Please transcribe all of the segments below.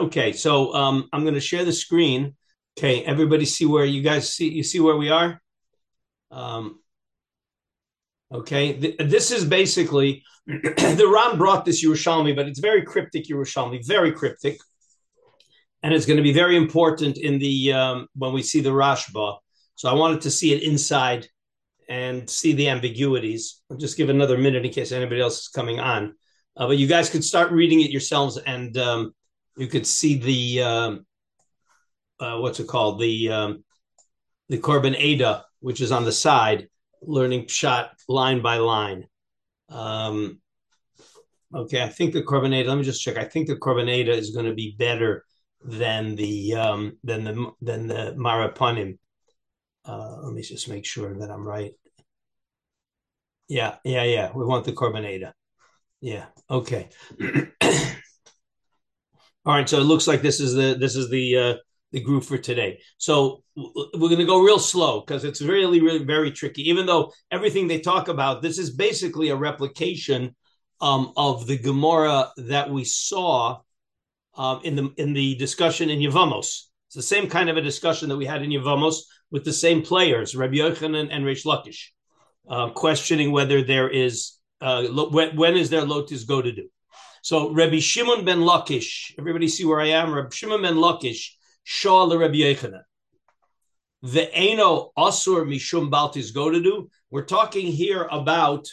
okay, so um, I'm going to share the screen. Okay, everybody see where you guys see you see where we are. Um, okay, Th- this is basically the Ram brought this Yerushalmi, but it's very cryptic Yerushalmi, very cryptic, and it's going to be very important in the um, when we see the Rashba. So I wanted to see it inside and see the ambiguities. I'll just give another minute in case anybody else is coming on. Uh, but you guys could start reading it yourselves, and um, you could see the um, uh, what's it called the um, the Korban Ada, which is on the side, learning shot line by line. Um, okay, I think the Korban Ada. Let me just check. I think the Korban Ada is going to be better than the um, than the than the Mareh HaPanim. Uh, let me just make sure that I'm right. Yeah, yeah, yeah. We want the Korban Ada. Yeah. Okay. All right. So it looks like this is the this is the uh, the group for today. So we're going to go real slow because it's really really very tricky. Even though everything they talk about, this is basically a replication um, of the Gemara that we saw um, in the in the discussion in Yevamos. It's the same kind of a discussion that we had in Yevamos with the same players, Rabbi Yochanan and Reish Lakish, uh, questioning whether there is uh, when, when is there lotus go to do. So Rabbi Shimon ben Lakish, everybody see where I am. Rabbi Shimon ben Lakish, Shah le Rabbi Yochanan. The Eno Asur Mishum Baltis go to do. We're talking here about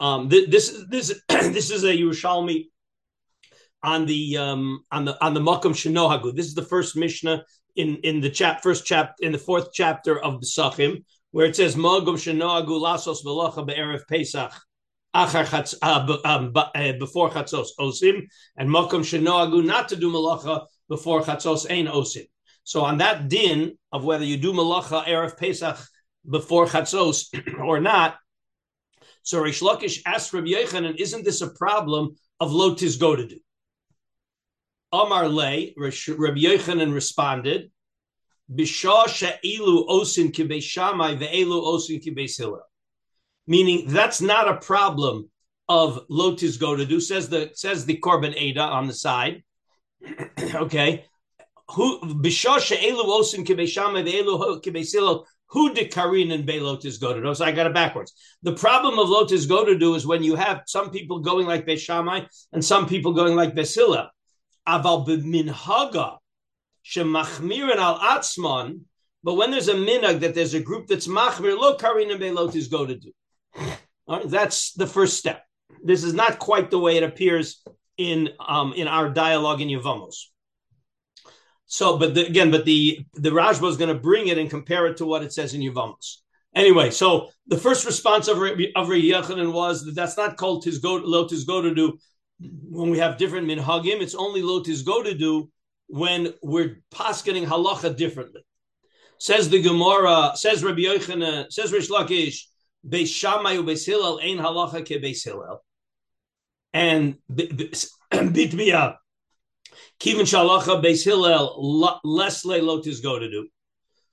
um, th- this. This this is a Yerushalmi on the um, on the on the Makam Shenohagu. This is the first Mishnah in in the chap first chap in the fourth chapter of Pesachim, where it says Makom Shenohagu Lasos Velacha Be'erev Pesach before chatzos osim, and makom shenoagu not to do malacha before chatzos ain osim. So on that din of whether you do malacha erev Pesach before chatzos or not, so Rish Lakish asked Rabbi Yochanan, isn't this a problem of lotis go to do? Amar le, Rabbi Yochanan responded, Bishah she'ilu osin kibei shamai ve'elu osin kibei hillel meaning that's not a problem of lotus do. Says the says the Korban Ada on the side. okay, who bishosha elu osim kibeshama ve'elu kibesilo who de karin and be lotus do. So I got it backwards. The problem of lotus do is when you have some people going like Beishamai and some people going like Besila. Aval b'minhaga shemachmirin al atzman. But when there's a minhag that there's a group that's machmir, lo karin and be lotus do. That's the first step. This is not quite the way it appears in um, in our dialogue in Yevamos. So, but the, again, but the the Rashba is going to bring it and compare it to what it says in Yevamos. Anyway, so the first response of of Yochanan was that that's not called tizgo lotus go to do when we have different minhagim. It's only lotus go to do when we're paskening halacha differently. Says the Gemara. Says Rabbi Yochanan. Says Rish Lakish. Beis Shammai uBeis Hillel ein halacha ke Beis Hillel. And bitmiya kivin shalacha Beis Hillel less le lotus go to do.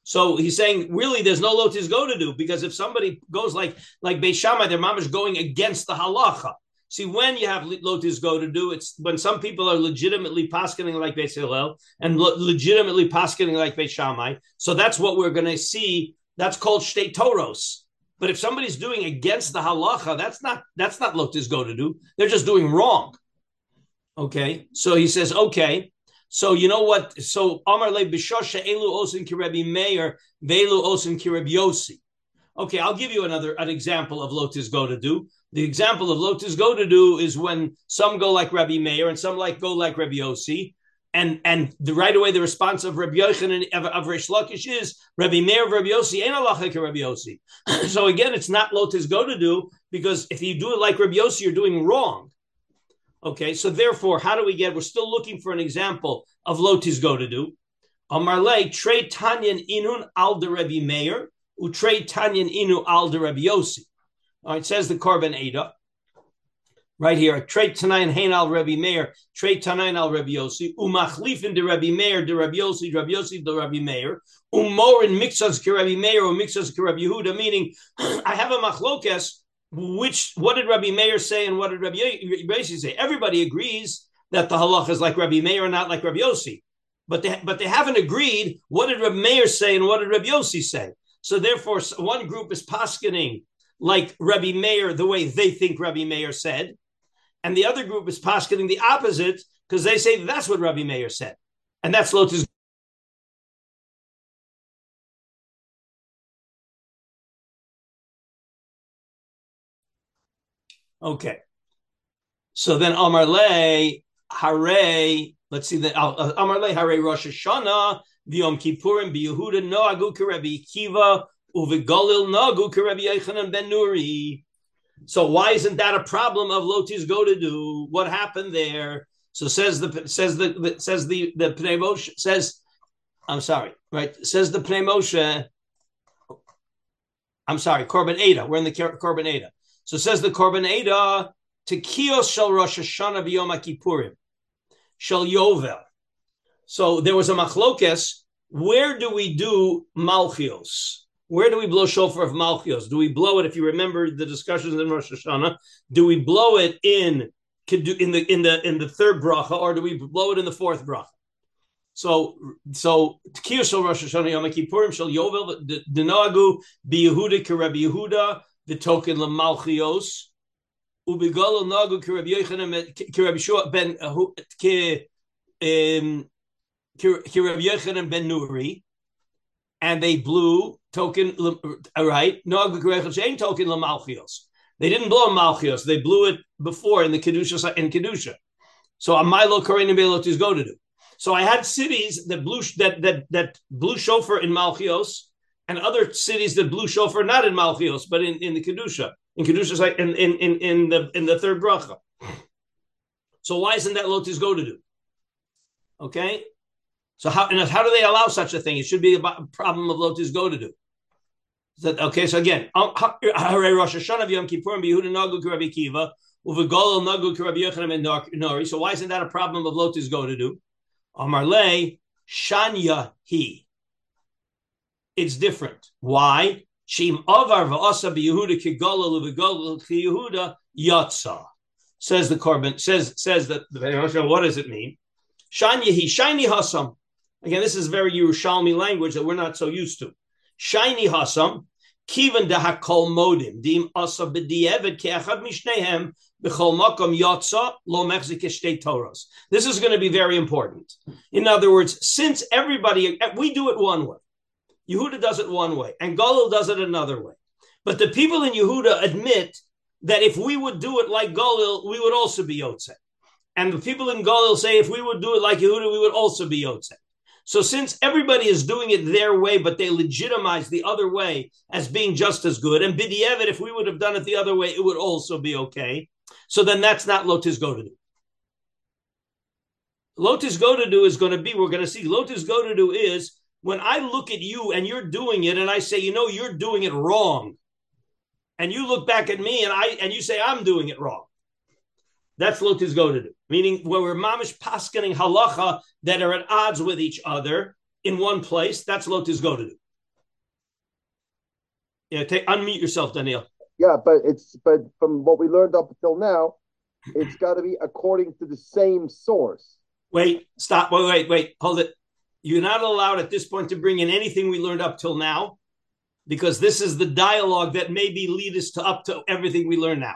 So he's saying, really, there's no lotus go to do because if somebody goes like like Beis Shammai, their mom is going against the halacha. See, when you have lotus go to do, it's when some people are legitimately paskening like Beis Hillel and lo- legitimately paskening like Beis Shammai. So that's what we're going to see. That's called state toros. But if somebody's doing against the halacha, that's not that's not lotus go to do. They're just doing wrong. Okay, so he says, okay. So you know what? So Amar le bishosha elu osin kirebi Meir velu osin kirebi Yosi. Okay, I'll give you another an example of lotus go to do. The example of lotus go to do is when some go like Rabbi Meir and some like go like Rabbi Yossi and and the right away the response of Rabbi Yochanan of, of Rish Lakish is Rabbi Meir of Rabbi Yossi ain't like Rabbi Yossi. so again, it's not lotus go to do because if you do it like Rabbi Yossi, you're doing wrong. Okay, so therefore, how do we get? We're still looking for an example of lotus go to do. Amarle trade tanyan inun al de Rabbi Meir u utrade tanyan inu al de Rabbi Yossi. All right, says the Korban Ada right here. Trade Tanayin Hain al Rabbi Meir, trade Tanayin al Rabbi Yossi, Umachlifin de Rabbi Meir, de Rabbi Yossi, Rabbi Yossi, de Rabbi Meir, Umorin mixas ke Rabbi Meir or mixas ke Rabbi Yehuda, meaning I have a machlokes. Which what did Rabbi Meir say and what did Rabbi Yossi say? Everybody agrees that the halacha is like Rabbi Meir, not like Rabbi Yossi. But they but they haven't agreed. What did Rabbi Meir say and what did Rabbi Yossi say? So therefore, one group is paskening like Rabbi Meir the way they think Rabbi Meir said, and the other group is paskening the opposite because they say that's what Rabbi Meir said, and that's Lotus. Okay. So then Amar Le Hare, let's see that uh, Amar Le Hare Rosh Hashanah, Yom Kippurim, Yehuda Noagu Karebi Kiva, Uvigalil Nagu Karebi Yechanan Ben Nuri. So why isn't that a problem of Lotis go to do? What happened there? So says the says the says the the Pnei Moshe says, I'm sorry, right? Says the Pnei Moshe. I'm sorry, Korban Ada. We're in the Korban Ada. So says the Korban Ada to Kios Shel Rosh Hashanah B'Yom Kippurim Shel Yovel. So there was a machlokes. Where do we do Malchios? Where do we blow shofar of Malchios? Do we blow it? If you remember the discussions in Rosh Hashanah, do we blow it in in the in the in the third bracha, or do we blow it in the fourth bracha? So so Kios Shel Rosh Hashanah Yom Kippurim Shel Yovel Denoagu Bi Yehuda Kerebi Yehuda the token Lamalchios ubigalo nagu kirab Yochanan kirab Shua ben ke kirab Yochanan ben Nuri, and they blew token uh, right nagu kirab Shein token lamalchios. They didn't blow malchios; they blew it before in the kedusha in kedusha. So a milo korenim belotis go to do. So I had cities that blew that that that blew shofar in malchios and other cities that blew shofar not in Malchios, but in, in the Kedusha. In Kedusha, in, in, in, in the in the third bracha. So why isn't that Lotus go to do? Okay. So how and how do they allow such a thing? It should be a problem of Lotus go to do. That, okay, so again, um, Rosh Hashanah Yom Kippur and Yehuda Nagu Rabbi Kiva, Uvegol Nagu Rabbi Yochanan and Nori. So why isn't that a problem of Lotus go to do? Amar Le Shanya He it's different. Why? Shim avar v'asa b'Yehuda kigala l'v'gala Yehuda yatsa. Says the Korban, says says that what does it mean? Shanya he shiny hasam. Again, this is very Yerushalmi language that we're not so used to. Shiny hasam, kivan dehakol modim, dim asa b'di'evet ke'achad mishnehem b'chol makom yatsa lo mechzik toros. This is going to be very important. In other words, since everybody, we do it one way. Yehuda does it one way, and Galil does it another way. But the people in Yehuda admit that if we would do it like Galil, we would also be Yotze. And the people in Galil say if we would do it like Yehuda, we would also be Yotze. So since everybody is doing it their way, but they legitimize the other way as being just as good, and Bidievet, if we would have done it the other way, it would also be okay. So then that's not Lotus go to do. Lotus go to do is going to be, we're going to see, Lotus go to do is when I look at you and you're doing it and I say, you know, you're doing it wrong. And you look back at me and I and you say I'm doing it wrong. That's lotus go to do. Meaning where we're mamish paskening halacha that are at odds with each other in one place, that's lotus go to do. Yeah, take unmute yourself, Daniel. Yeah, but it's but from what we learned up until now, it's got to be according to the same source. Wait, stop. Wait, wait, wait. Hold it. You're not allowed at this point to bring in anything we learned up till now, because this is the dialogue that maybe lead us to up to everything we learn now.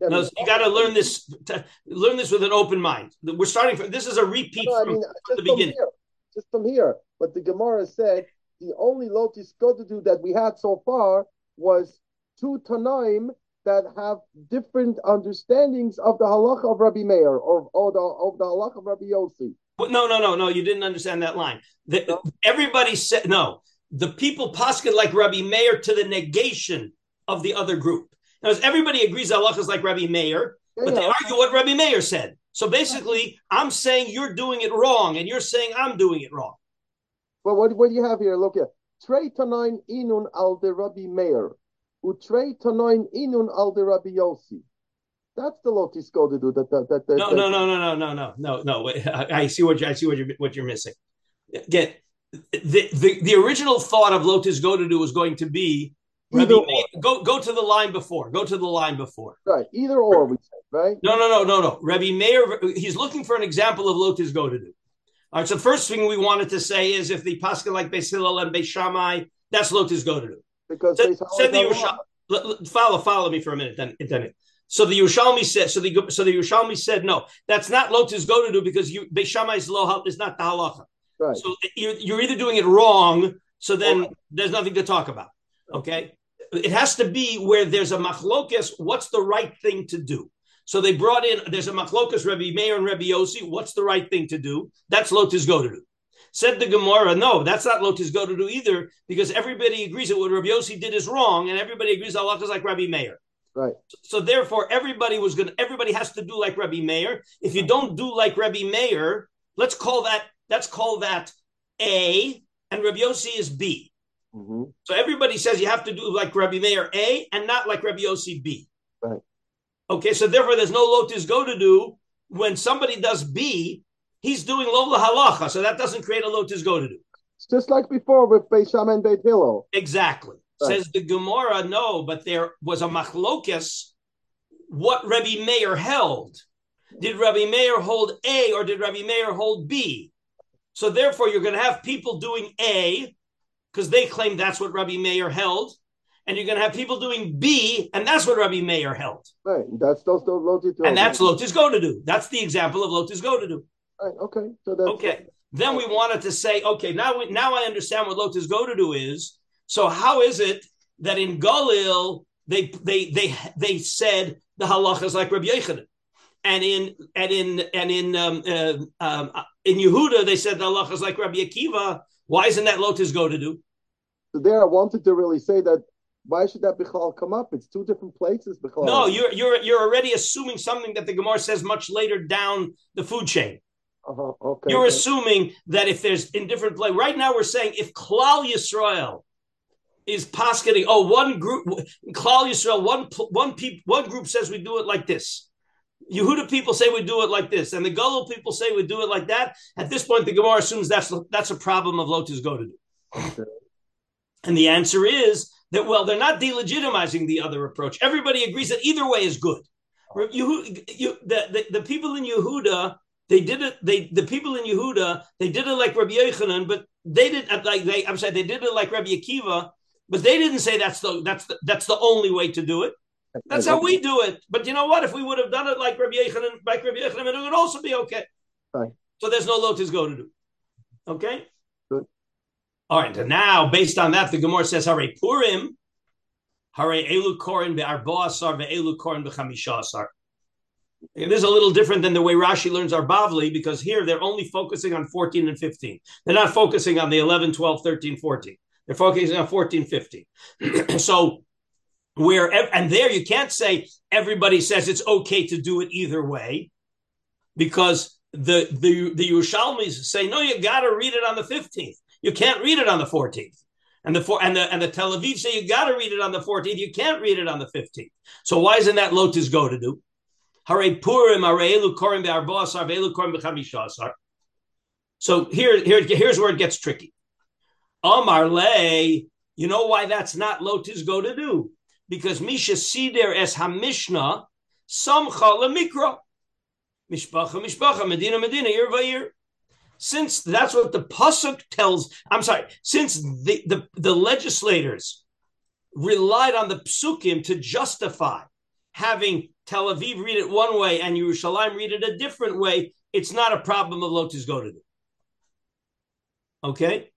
Yeah, no, you got to learn this. To, learn this with an open mind. We're starting from. This is a repeat no, from, I mean, from the beginning. Here, just from here, but the Gemara said the only lotus god to do that we had so far was two Tanaim that have different understandings of the halacha of Rabbi Meir or, or the, of the halacha of Rabbi Yossi. But No, no, no, no. You didn't understand that line. The, no? Everybody said no. The people posket like Rabbi Meir to the negation of the other group. Now, everybody agrees Allah is like Rabbi Meir, but they argue what Rabbi Meir said. So basically, I'm saying you're doing it wrong, and you're saying I'm doing it wrong. Well, what, what do you have here? Look here. Trey tanain inun al de Rabbi Meir. Utrei tanain inun al de Rabbi Yossi. That's the Lotus go to do that. that, that, that no, no, no, no, no, no, no, no, no. I, I see what you, I see what you're what you're missing. Again, the, the the original thought of Lotus go to do was going to be Rabbi go go to the line before. Go to the line before. Right. Either or, we say, right? No, no, no, no, no. Rabbi Meir, he's looking for an example of Lotus go to do. All right. So first thing we wanted to say is if the pascha like Beis Hillel and Beis Shammai, that's Lotus go to do. Because Said, said the Yerushalmi. Allah. l- l- Follow, follow me for a minute. Then, then. It. So the Yerushalmi said. So the so the Yerushalmi said no. That's not Lotus go to do because you Beis Shammai's law is not the halacha. Right. So you're, you're either doing it wrong, so then there's nothing to talk about. Okay. It has to be where there's a machlokas. What's the right thing to do? So they brought in, there's a machlokas, Rabbi Meir and Rabbi Yossi. What's the right thing to do? That's Lotus go to do. Said the Gemara, no, that's not Lotus go to do either, because everybody agrees that what Rabbi Yossi did is wrong, and everybody agrees Allah is like Rabbi Meir. Right. So therefore, everybody was going. to Everybody has to do like Rabbi Meir. If you don't do like Rabbi Meir, let's call that. Let's call that A, and Rabbi Yossi is B. hmm So everybody says you have to do like Rabbi Meir A and not like Rabbi Yossi B. Right. Okay, so therefore there's no lotus go to do when somebody does B. He's doing lola halacha, so that doesn't create a lotus go to do. It's just like before with Beis Shammai and Beit Hillel. Exactly. Right. Says the Gemara, no, but there was a machlokes. What Rabbi Meir held. Did Rabbi Meir hold A or did Rabbi Meir hold B? So therefore, you're going to have people doing A because they claim that's what Rabbi Meir held, and you're going to have people doing B, and that's what Rabbi Meir held, Right. That's those those Lotus. and that's Lotus go to do. That's the example of Lotus go to do. right. Okay. So that's Okay. Then we wanted to say, okay, now we, now I understand what Lotus go to do is. So how is it that in Galil they they they they said the halacha is like Rabbi Yechanan, and in and in and in um, uh, um, in Yehuda they said the halacha is like Rabbi Akiva. Why isn't that Lotus go to do? So there, I wanted to really say that. Why should that Bichal come up? It's two different places. Bichal. No, you're you're you're already assuming something that the Gemara says much later down the food chain. Uh-huh. Okay. You're assuming that if there's in different play right now, we're saying if Klal Yisrael is pasketing, oh, one group, Klal Yisrael, one one peop, one group says we do it like this. Yehuda people say we do it like this, and the Gullah people say we do it like that. At this point, the Gemara assumes that's that's a problem of Lotus go to do. And the answer is that well, they're not delegitimizing the other approach. Everybody agrees that either way is good. You, you, the, the, the people in Yehuda, they did it. They the people in Yehuda, they did it like Rabbi Yochanan, but they didn't uh, like they. I'm sorry, they did it like Rabbi Akiva, but they didn't say that's the that's the, that's the only way to do it. That's how we do it. But you know what? If we would have done it like Rabbi Yochanan, like Rabbi Yochanan, it would also be okay. Right. So there's no lotus go to do. Okay. Good. All right. And now, based on that, the Gemara says, "Hare Purim, Hare Elu Korin be'arba asar ve'elu Korin be'chamisha asar." And this is a little different than the way Rashi learns our Bavli because here they're only focusing on 14 and 15. They're not focusing on the 11, 12, 13, 14. They're focusing on 14, 15. so where and there you can't say everybody says it's okay to do it either way because the the the Yerushalmis say no you got to read it on the 15th you can't read it on the 14th and the four and the and the Tel Aviv say you got to read it on the 14th you can't read it on the 15th so why isn't that lotus go to do? Hare Purim Hare Elu Korim be'arba'asar ve'elu Korim be'chamishasar so here here here's where it gets tricky. Amar Le you know why that's not lotus go to do because Misha Sider es Hamishna Samcha Lemikra. Mishpacha Mishpacha Medina Medina year by year. Since that's what the pasuk tells, I'm sorry. Since the, the the legislators relied on the psukim to justify having Tel Aviv read it one way and Yerushalayim read it a different way, it's not a problem of Lotus go to do. Okay.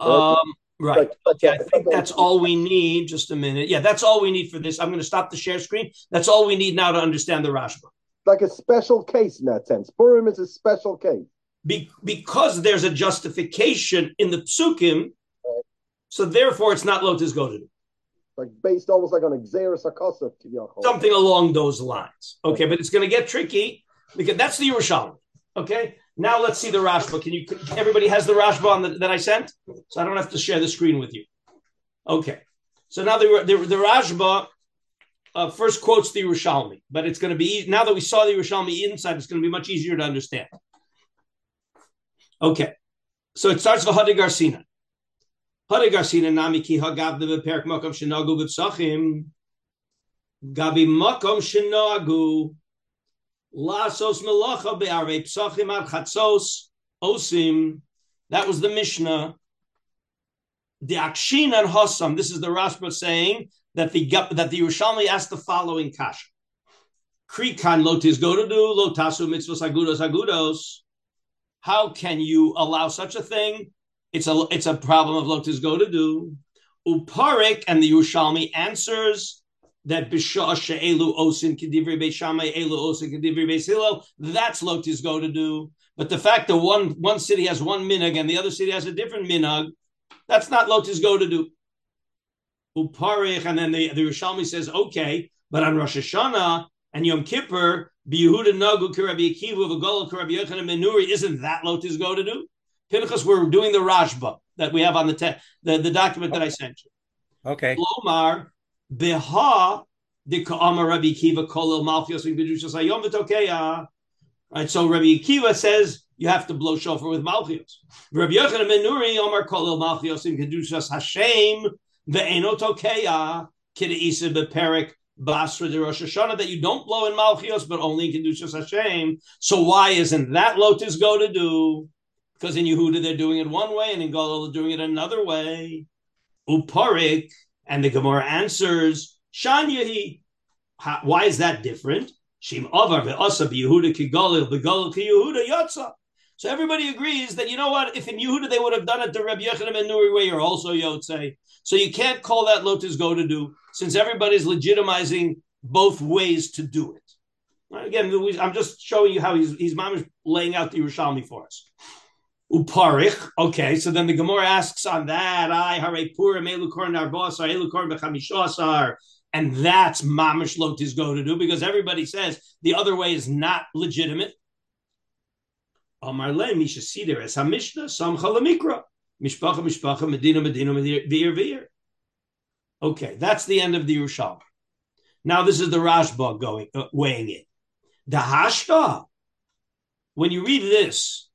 Um, Right. But, Okay, I think that's all we need. Just a minute. Yeah, that's all we need for this. I'm going to stop the share screen. That's all we need now to understand the Rashba. Like a special case in that sense. Purim is a special case. Be- because there's a justification in the psukim, Right. so therefore it's not lotus go to do. Like based almost like on gzeiras hakasuv. Something along those lines. Okay, but it's going to get tricky because that's the Yerushalmi. Okay, now let's see the Rashba. Can you? Everybody has the Rashba on the, that I sent, so I don't have to share the screen with you. Okay, so now the the, the Rashba uh, first quotes the Yerushalmi, but it's going to be now that we saw the Yerushalmi inside, it's going to be much easier to understand. Okay, so it starts with Hadi Garcina. Harigarsina nami ki hagav the beperk makom shenagu. Gabi makom shenagu. Lasos melacha be'arei psachim ad chatzos osim. That was the Mishnah. The Akshin and Hossam. This is the Rashba saying that the that the Yerushalmi asked the following kasha. Krikan lotis go to do lotasu mitzvos agudos agudos. How can you allow such a thing? It's a it's a problem of lotus go to do. Uparik and the Yerushalmi answers that b'shah she'elu osin kedivri beishamay elu osin kedivri beisilo. That's lotus go to do. But the fact that one one city has one minhag and the other city has a different minhag, that's not lotus go to do. Uparich, and then the, the Yerushalmi says, okay, but on Rosh Hashanah and Yom Kippur, Yehuda Nagu Kirabi Akiva V'Gol Kirabi Yochanan Menuri, isn't that lotus go to do? Pinchas, we're doing the Rashba that we have on the te- the, the document that I sent you. Okay. Lomar Beha the Ka'amar Rabbi Akiva Kolel Malchios Hayom. Right, so Rabbi Akiva says you have to blow shofar with Malchios. Rabbi Yochanan Menuri Omar Kolel Malchios in Kedushas Hashem Ve'eno Tokeya Kida Beperik Basra de Rosh Hashanah that you don't blow in Malchios but only in Kedushas Hashem. So why isn't that Lotus go to do? Because in Yehuda they're doing it one way and in Galil they're doing it another way. Uparik and the Gemara answers Shanyahi. Why is that different? Shim Avar ve'asa Yehuda ki Galil begalil ki Yehuda yotza. So everybody agrees that you know what? If in Yehuda they would have done it the Rabbi Yochanan and Nuri way, you're also Yotze. So you can't call that Lotus go to do, since everybody's legitimizing both ways to do it. Again, I'm just showing you how he's he's laying out the Yerushalmi for us. Uparich. Okay, so then the Gemara asks on that, I hare purim elu korn arbosar elu korn b'chamishosar, and that's mamish lotis go to do because everybody says the other way is not legitimate. Amar le misha sider es hamishna sam chalamikra mishpacha mishpacha medina medina veir veir. Okay, that's the end of the Yerushalmi. Now this is the Rashba going uh, weighing it. The Hashta. When you read this,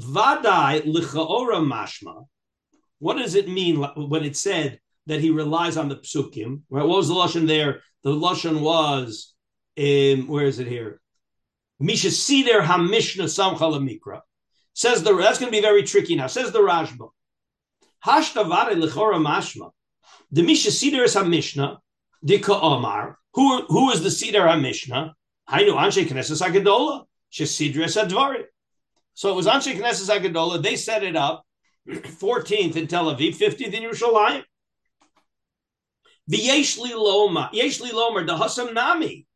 Vadai lichaora mashma. What does it mean when it said that he relies on the psukim? Right? What was the lashon there? The lashon was, um, where is it here? Misha Sider Hamishna Samcha Mikra. Says the that's going to be very tricky now. Says the Rashba. Hashtavare Lechora Mashma. The Misha Sider is Hamishna. Dika Omar. Who who is the Sider Hamishna? Hainu Anshe Knesses Agadola. Shesidres Advari. So it was hmm. Anshe Knesses Agadola. They set it up. 14th in Tel Aviv, 15th in Yerushalayim. V'yeshli Loma, Yeshli Lomer, the Hasam Nami,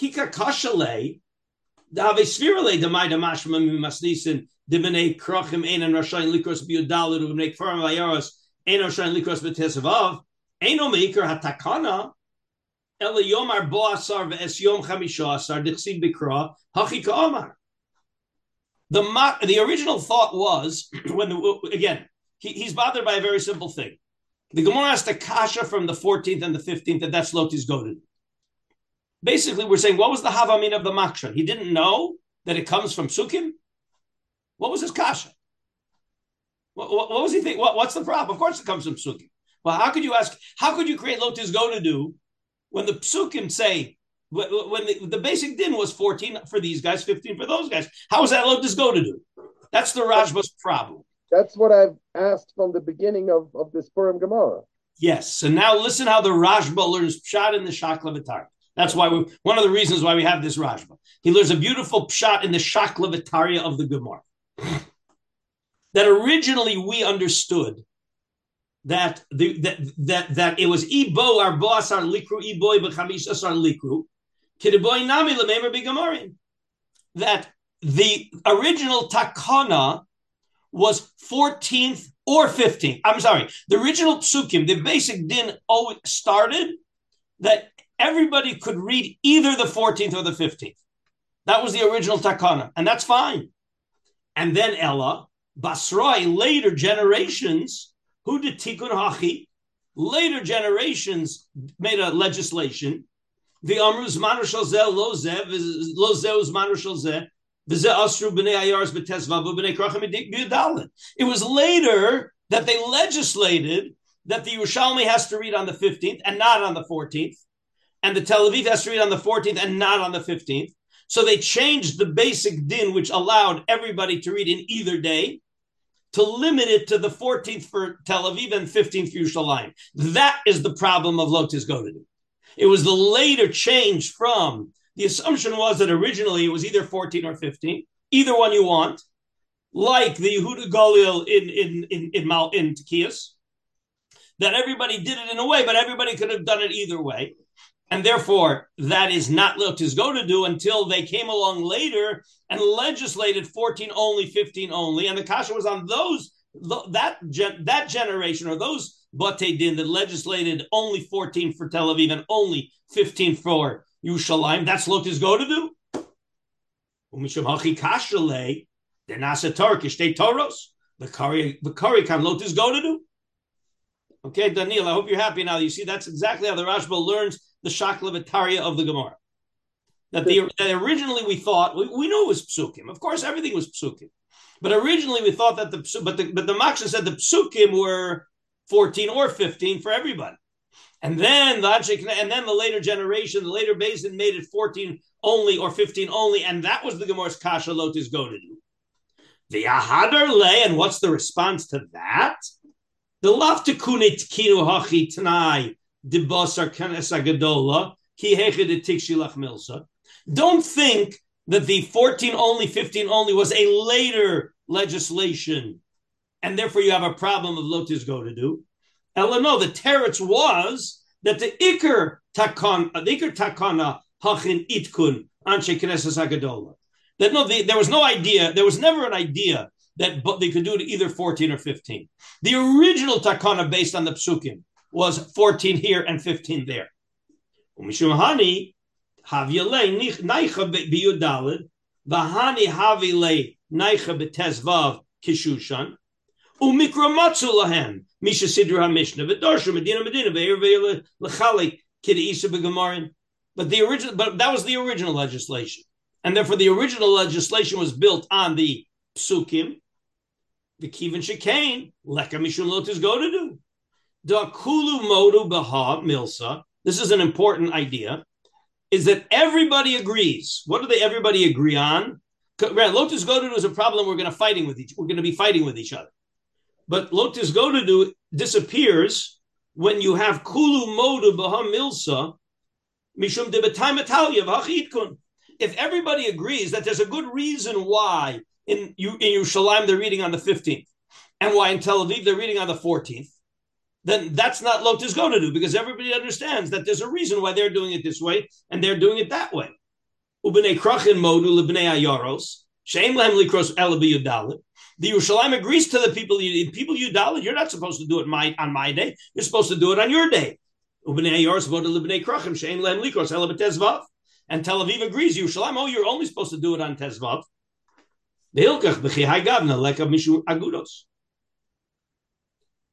Kika Kashale, the Have Svirale, the Maida Mashma Masnisin, the Bene Krochim, Ein and Rashain Likros Biodalid, who make Farm Vayaros, Ein Rashain Likros Betesavav, Ein Maker Hatakana, Ela Yomar Boasar Ves Yom Chamishasar, Dixid Bikra, Hachika Omar. The, the original thought was when the, again he, he's bothered by a very simple thing. The Gemara asked a kasha from the 14th and the 15th that that's Lotis Godin. Basically, we're saying what was the havamin of the maksha? He didn't know that it comes from psukim. What was his kasha? What, what, what was he think? What, what's the problem? Of course, it comes from psukim. Well, how could you ask? How could you create Lotis go to do when the Psukim say when the, the basic din was 14 for these guys, 15 for those guys? How is that Lotus go to do? That's the Rashba's problem. That's what I've asked from the beginning of, of this Purim Gemara. Yes. So now listen how the Rashba learns Pshat in the Shaklavitar. That's why we, one of the reasons why we have this Rashba. He learns a beautiful Pshat in the shakla v'tarya of the Gemara. that originally we understood that the that that, that it was Ibo our boss our likru Iboy b'chamisas our likru that the original takana was 14th or 15th. I'm sorry. The original tsukim, the basic din always started that everybody could read either the 14th or the 15th. That was the original takana, and that's fine. And then Ella, Basroi, later generations, who did tikkun hachi? Later generations made a legislation. The Amruz Manushal Zeh Lo Zeh Lo Zeh Manushal Zeh it was later that they legislated that the Yerushalmi has to read on the 15th and not on the 14th, and the Tel Aviv has to read on the 14th and not on the 15th. So they changed the basic din, which allowed everybody to read in either day, to limit it to the 14th for Tel Aviv and 15th for Yerushalayim. That is the problem of Lotus Godadu. It was the later change from the assumption was that originally it was either 14 or 15, either one you want, like the Yehuda Galil in in in in, Mal, in Tekias, that everybody did it in a way, but everybody could have done it either way. And therefore, that is not Lotus go to do until they came along later and legislated 14 only, 15 only. And the Kasha was on those, that, that generation or those Bate Din that legislated only 14 for Tel Aviv and only 15 for Yerushalayim. That's Lotus go to do. They're Nasa Turkish, they Toros. The Kari, the Kari can Lotus go to do. Okay, Daniel, I hope you're happy now. You see, that's exactly how the Rashba learns the shakla v'tarya of the Gemara. That, the, that originally we thought we, we knew it was psukim. Of course, everything was psukim, but originally we thought that the but the but the Maksha said the psukim were fourteen or fifteen for everybody, and then the and then the later generation, the later basin made it fourteen only or fifteen only, and that was the Gemara's kasha lotus go to do. The ahadar le, and what's the response to that? The lav kunit kinu hachi tanai dibasar kanes agadola ki heched tikshilach milsa. Don't think that the 14 only, 15 only was a later legislation, and therefore you have a problem of lotus go to do. Ella, no, the teretz was that the ikr takon, uh, the ikr takana hachin itkun anshe knesses agadola. That no, the, there was no idea, there was never an idea that they could do it either 14 or 15. The original takana based on the psukim was 14 here and 15 there. Havyale naicha biyudalid vahani havile naicha betezvav kishushan umikramatzu lahem misha sidra medina medina ve'er ve'er kid isa begamarin. But the original, but that was the original legislation, and therefore the original legislation was built on the psukim, the kivin shekain leka mishum lotus go to do. Da kulu modu baha milsa. This is an important idea. Is that everybody agrees? What do they everybody agree on? Right, Lotus Godu is a problem. We're going to fighting with each. We're going to be fighting with each other. But Lotus Godu disappears when you have Kulu Modu Baha Milsa Mishum de If everybody agrees that there's a good reason why in you, in Yerushalayim they're reading on the 15th, and why in Tel Aviv they're reading on the 14th, then that's not Lotus do because everybody understands that there's a reason why they're doing it this way and they're doing it that way. Ubnei krachin modu lebnei ayaros sheim lehem likros elabiyudalit. The Yerushalayim agrees to the people. People Yudalit, you're not supposed to do it my, on my day. You're supposed to do it on your day. And Tel Aviv agrees. Yerushalayim, oh, you're only supposed to do it on Tezvav. The hilkach b'chi gavna lekav mishu agudos.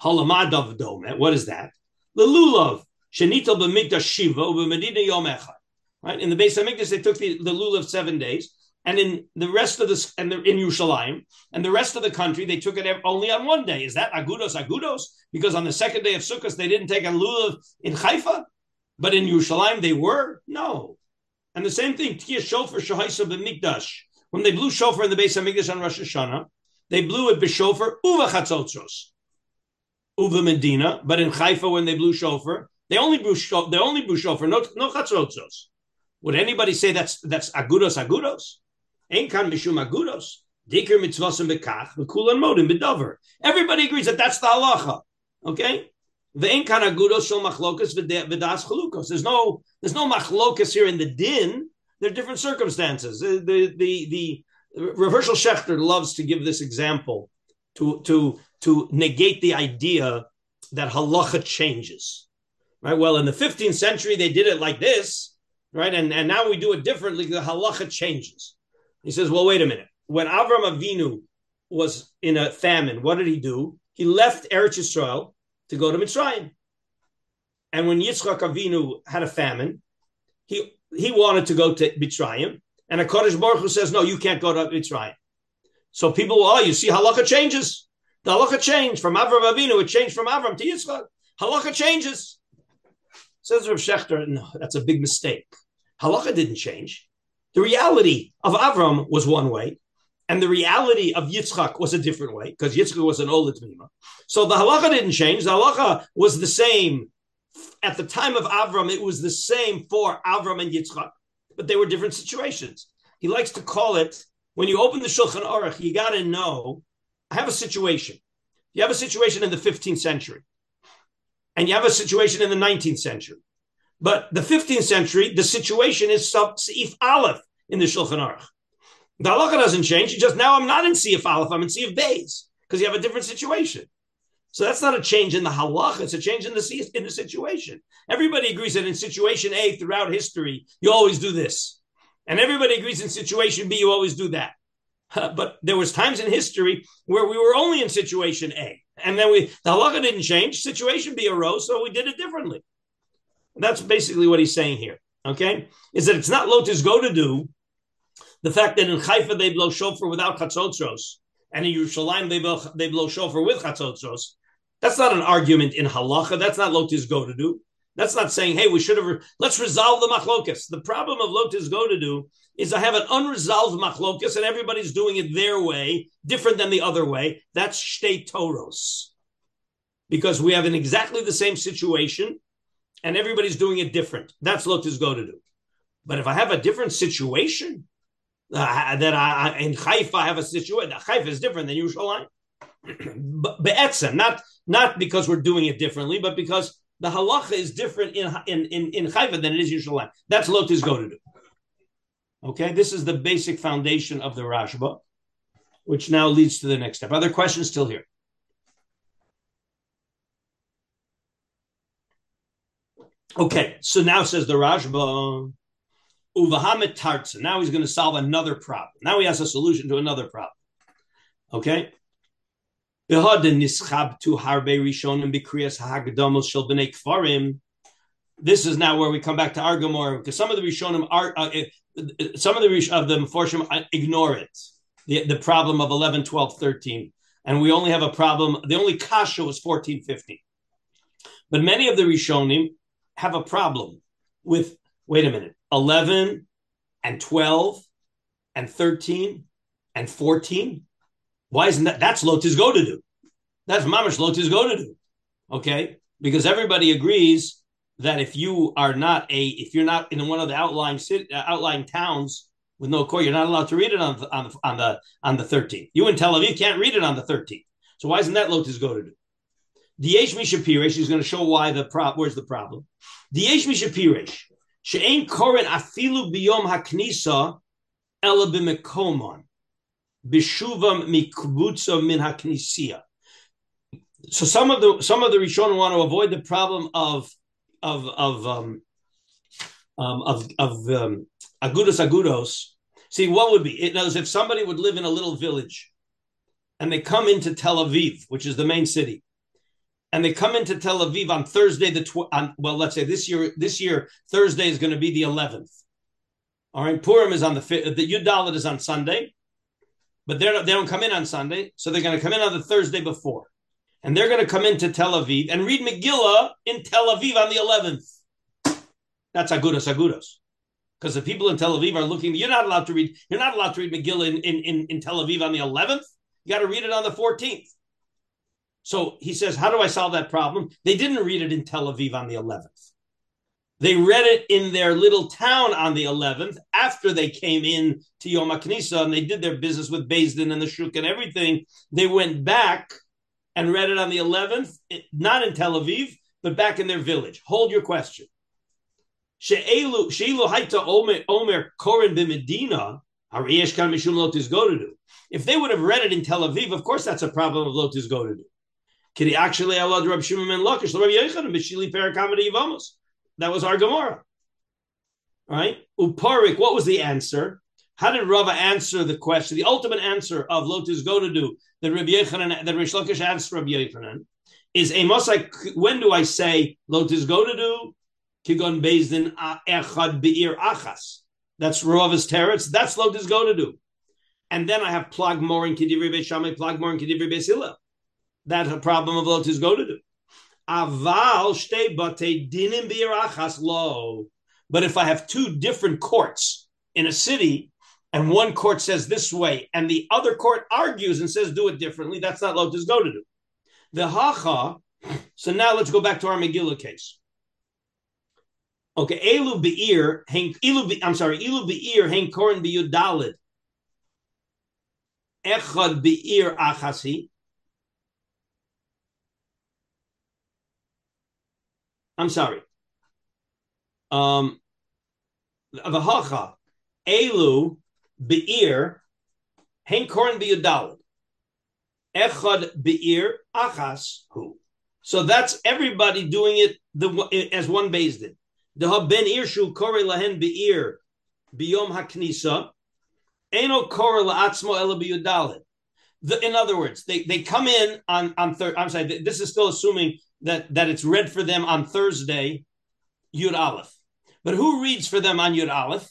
Halamadav Dome. What is that? The lulav. Shenita b'mikdash shiva u'b'medina yom echad. Right? In the base of Mikdash, they took the, the lulav seven days. And in the rest of the and the, in Yerushalayim and the rest of the country, they took it only on one day. Is that agudos agudos? Because on the second day of Sukkot, they didn't take a lulav in Haifa, but in Yerushalayim they were. No, and the same thing. Tia shofar shahaisa b'mikdash. When they blew shofar in the base of Mikdash on Rosh Hashanah, they blew it b'shofar uva chatzotzos. Uva Medina, but in Haifa when they blew shofar, they only blew shofar, they only blew shofar, no no chatzrotzos. Would anybody say that's that's agudos agudos? Everybody agrees that that's the halacha. Okay. There's no there's no machlokas here in the din. There are different circumstances. The the the, the Rav Hershel Schachter loves to give this example to to to negate the idea that halacha changes. Right? Well, in the 15th century, they did it like this, right? And, and now we do it differently. The halacha changes. He says, well, wait a minute. When Avram Avinu was in a famine, what did he do? He left Eretz Yisrael to go to Mitzrayim. And when Yitzchak Avinu had a famine, he he wanted to go to Mitzrayim, and a Kodesh Baruch Hu says, no, you can't go to Mitzrayim. So people, oh, you see, halacha changes. The halacha changed from Avram Avinu. It changed from Avram to Yitzchak. Halacha changes. Says Rav Schachter, no, that's a big mistake. Halacha didn't change. The reality of Avram was one way, and the reality of Yitzchak was a different way because Yitzchak was an olah temimah. So the halacha didn't change. The halacha was the same at the time of Avram. It was the same for Avram and Yitzchak, but they were different situations. He likes to call it when you open the Shulchan Aruch, you got to know. I have a situation. You have a situation in the 15th century and you have a situation in the 19th century. But the 15th century, the situation is sub Seif Aleph in the Shulchan Aruch. The halacha doesn't change. Just now I'm not in Seif Aleph, I'm in Seif Beis because you have a different situation. So that's not a change in the halacha; it's a change in the in the situation. Everybody agrees that in situation A throughout history, you always do this, and everybody agrees in situation B, you always do that. But there was times in history where we were only in situation A. And then we the halacha didn't change, situation B arose, so we did it differently. That's basically what he's saying here. Okay, is that it's not lotus go to do the fact that in Haifa they blow shofar without chatzotros, and in Yerushalayim they blow, they blow shofar with chatzotros. That's not an argument in halacha. That's not lotus go to do. That's not saying, hey, we should have, re- let's resolve the machlokas. The problem of lotus go to do is I have an unresolved machlokas and everybody's doing it their way, different than the other way. That's shtei toros. Because we have an exactly the same situation and everybody's doing it different. That's lotus go to do. But if I have a different situation, uh, that I, in Haifa I have a situation, Haifa is different than Yerushalayim. be'etzem, not, not because we're doing it differently, but because the halacha is different in in in, in Haifa than it is Yerushalayim. That's lotus go to do. Okay, this is the basic foundation of the Rashba, which now leads to the next step. Other questions still here? Okay, so now says the Rashba, Uvahamet Tartza. Now he's going to solve another problem. Now he has a solution to another problem. Okay, this is now where we come back to Argamor because some of the Rishonim are uh, uh, some of the of the Meforshim uh, ignore it, the, the problem of 11, 12, 13. And we only have a problem, the only kasha was 14, 15. But many of the Rishonim have a problem with, wait a minute, 11 and 12 and 13 and 14 why isn't that? That's Lotus go to do. That's Mamish Lotus go to do. Okay, because everybody agrees that if you are not a, if you're not in one of the outlying city, uh, outlying towns with no court, you're not allowed to read it on the, on the on the on the 13th. You in Tel Aviv can't read it on the 13th. So why isn't that Lotus go to do? Diyesh Mishapiresh is going to show why the prop. Where's the problem? The Diyesh Mishapiresh she'ain koren afilu biyom haknisa ela b'mekomon bishuvam mikbutza min haknisia. So some of the some of the Rishonim want to avoid the problem of of of um, um, of of um, agudos agudos. See what would be it knows if somebody would live in a little village, and they come into Tel Aviv, which is the main city, and they come into Tel Aviv on Thursday the tw- on, well let's say this year this year Thursday is going to be the eleventh. All right, Purim is on the 5th, the Yudalit is on Sunday but they're not, they don't come in on Sunday, so they're going to come in on the Thursday before, and they're going to come into Tel Aviv and read Megillah in Tel Aviv on the 11th. That's agudos agudos, because the people in Tel Aviv are looking. You're not allowed to read. You're not allowed to read Megillah in, in, in, in Tel Aviv on the 11th. You got to read it on the 14th. So he says, how do I solve that problem? They didn't read it in Tel Aviv on the 11th. They read it in their little town on the 11th after they came in to Yom HaKnisa and they did their business with Din and the Shuk and everything. They went back and read it on the 11th, not in Tel Aviv, but back in their village. Hold your question. She'ilu haita omer koren b'medina, if they would have read it in Tel Aviv, of course that's a problem of lotus go to do. Kidi actually allowed Rab Shimon ben Lakish, Rabbi Yochanan, Mishili Parakamadi Yivamos. That was our Gemara. Right? Uparik, what was the answer? How did Rava answer the question? The ultimate answer of Lotus go to do that Rabbi Yechanan, that Rish Lakish asked Rabbi Yechanan is a mosai. When do I say Lotus go to do? Kigon Bezdin Echad Beir Achas. That's Rava's teretz. That's Lotus go to do. And then I have plag more in Kedivri Beishamai, plag more in Kedivri Beisila. That's a problem of Lotus go to do. Aval shtei bate dinim bi'irachas lo. But if I have two different courts in a city, and one court says this way, and the other court argues and says do it differently, that's not Lotus go to do. The hacha. So now let's go back to our Megillah case. Okay, elu be'ir, ilu be, I'm sorry, ilu be'ir, hein korin be'yudalid. Echad be'ir achasi. I'm sorry. Um, v'hacha elu be'ir hein korin be'yudalid. Echad be'ir achas hu. So that's everybody doing it the, as one based did. The ben irshu kore lahen be'ir biyom haknisa. Eno kore la'atzmo ela biyudalit. In other words, they, they come in on on third. I'm sorry. This is still assuming that that it's read for them on Thursday, Yud Aleph. But who reads for them on Yud Aleph?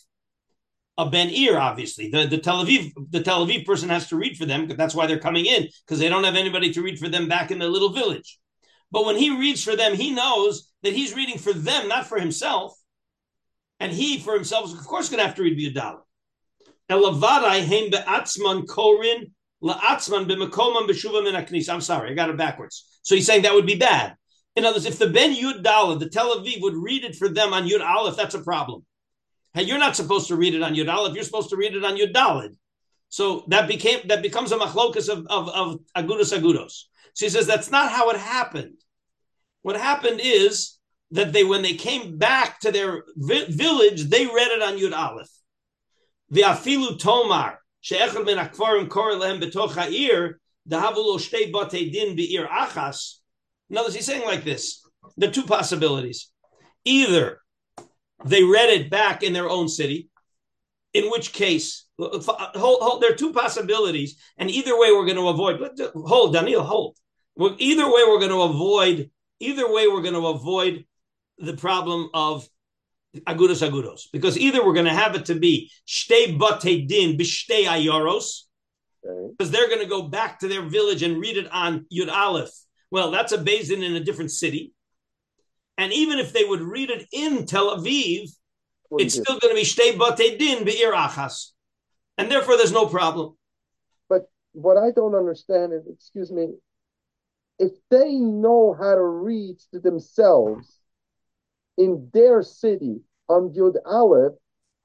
A Ben Ir, obviously. The, the Tel Aviv the Tel Aviv person has to read for them. That's why they're coming in because they don't have anybody to read for them back in the little village. But when he reads for them, he knows that he's reading for them, not for himself. And he, for himself, is of course going to have to read I'm sorry, I got it backwards. So he's saying that would be bad. In other words, if the Ben Yud Dalad, the Tel Aviv, would read it for them on Yud Aleph, that's a problem. Hey, you're not supposed to read it on Yud Aleph. You're supposed to read it on Yud Dalad. So that became that becomes a machlokas of, of, of agudos agudos. So he says that's not how it happened. What happened is that they, when they came back to their vi- village, they read it on Yud Aleph. The afilu tomar she'echel ben akvarim kore lehem betoch ha'ir din be'ir achas. In other words, he's saying like this: the two possibilities. Either they read it back in their own city, in which case, hold, hold, there are two possibilities, and either way we're going to avoid. Hold, Daniel, hold. Either way, we're going to avoid either way, we're going to avoid the problem of agudos agudos because either we're going to have it to be shtei bate din b'shtei ayoros because they're going to go back to their village and read it on Yud Aleph. Well, that's a basin in a different city. And even if they would read it in Tel Aviv, it's still going to be shtei bate din be'ir achas. And therefore, there's no problem. But what I don't understand is, excuse me, if they know how to read to themselves in their city on Yud Aleph,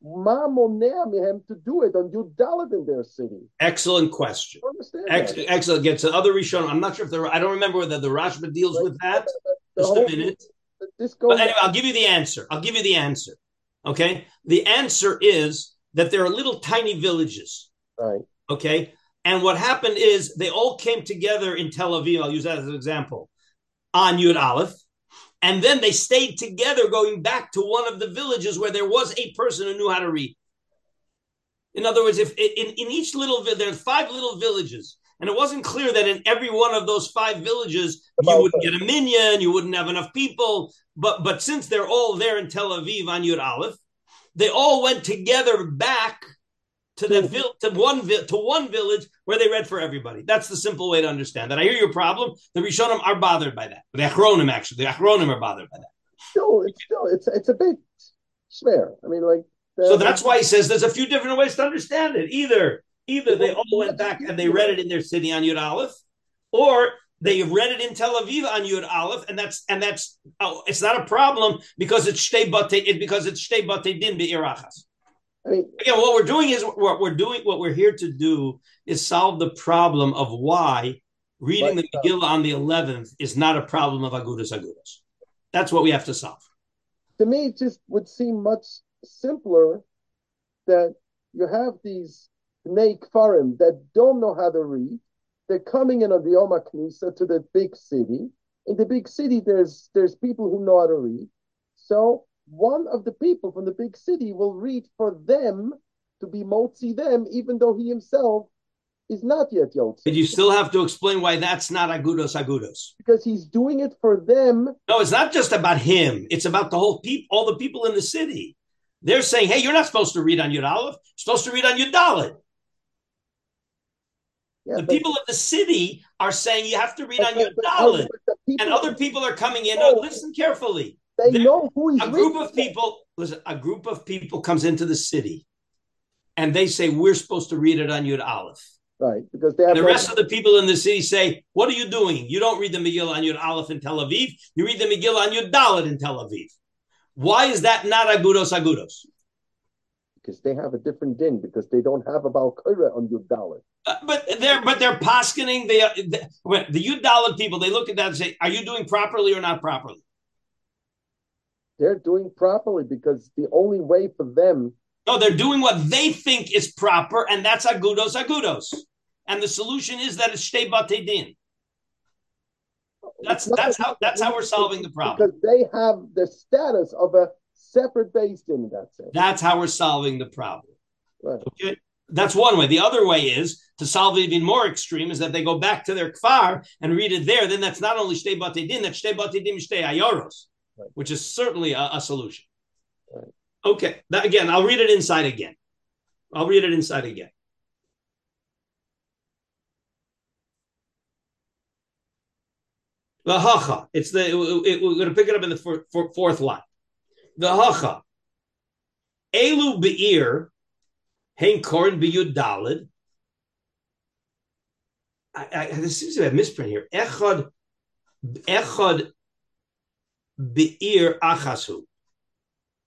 Ma monea to do it on Yud Dalet in their city? Excellent question. Ex- excellent. Gets the other Rishon. I'm not sure if there. I don't remember whether the Rashba deals with that. Just a minute. This goes but anyway, I'll give you the answer. I'll give you the answer. Okay. The answer is that there are little tiny villages. Right. Okay. And what happened is they all came together in Tel Aviv. I'll use that as an example on Yud Aleph. And then they stayed together going back to one of the villages where there was a person who knew how to read. In other words, if in, in each little village, there are five little villages, and it wasn't clear that in every one of those five villages you wouldn't get a minion, you wouldn't have enough people. But but since they're all there in Tel Aviv on Yud Aleph, they all went together back to the to one to one village where they read for everybody. That's the simple way to understand that. I hear your problem. The Rishonim are bothered by that. The Achronim actually, the Achronim are bothered by that. Still, it's still it's it's a bit smear. I mean, like so that's why he says there's a few different ways to understand it. Either either they all went back and they read it in their city on Yud Aleph, or they read it in Tel Aviv on Yud Aleph, and that's and that's oh, it's not a problem because it's shtei bate because it's shtei bate din be'irachas. I mean, again, what we're doing is what we're doing. What we're here to do is solve the problem of why reading the Megillah on the 11th is not a problem of agudas agudas. That's what we have to solve. To me, it just would seem much simpler that you have these Bnei Kfarim that don't know how to read. They're coming in on the Oma Knisa to the big city. In the big city, there's there's people who know how to read. So one of the people from the big city will read for them to be motzi them, even though he himself is not yet yotzi. But you still have to explain why that's not agudos agudos. Because he's doing it for them. No, it's not just about him. It's about the whole people, all the people in the city. They're saying, "Hey, you're not supposed to read on Yud Aleph. You're supposed to read on Yud Dalet." Yeah, the but- people of the city are saying you have to read but- on your Dalit, but the people- and other people are coming in. No, listen carefully. They there- know who he's A group of people, listen, a group of people comes into the city, and they say we're supposed to read it on Yud Aleph. right? Because they have the no- rest of the people in the city say, "What are you doing? You don't read the Megillah on Yud Aleph in Tel Aviv. You read the Megillah on Yud Dalit in Tel Aviv. Why is that not agudos agudos? because they have a different din because they don't have a Balkira on your dollar. Uh, but they're but they're poskening. They, the when the Yud Dalit people they look at that and say, "Are you doing properly or not properly?" They're doing properly because the only way for them No, they're doing what they think is proper, and that's agudos agudos. And the solution is that it's shtei batei din. That's that's how that's how we're solving the problem. because they have the status of a separate base din in that sense. That's how we're solving the problem. Right. Okay. That's one way. The other way is to solve it even more extreme is that they go back to their kfar and read it there. Then that's not only shtei batei din, that's shtei batei din shtei ayoros, Right. which is certainly a, a solution. Right. Okay. That, again, I'll read it inside again. I'll read it inside again. The hacha. It's the. It, it- we're going to pick it up in the four, four, fourth line. The hacha. Elu be'ir. Hein korin biyud dalid. I, I, there seems to be a misprint here. Echad, echad be'ir achasu.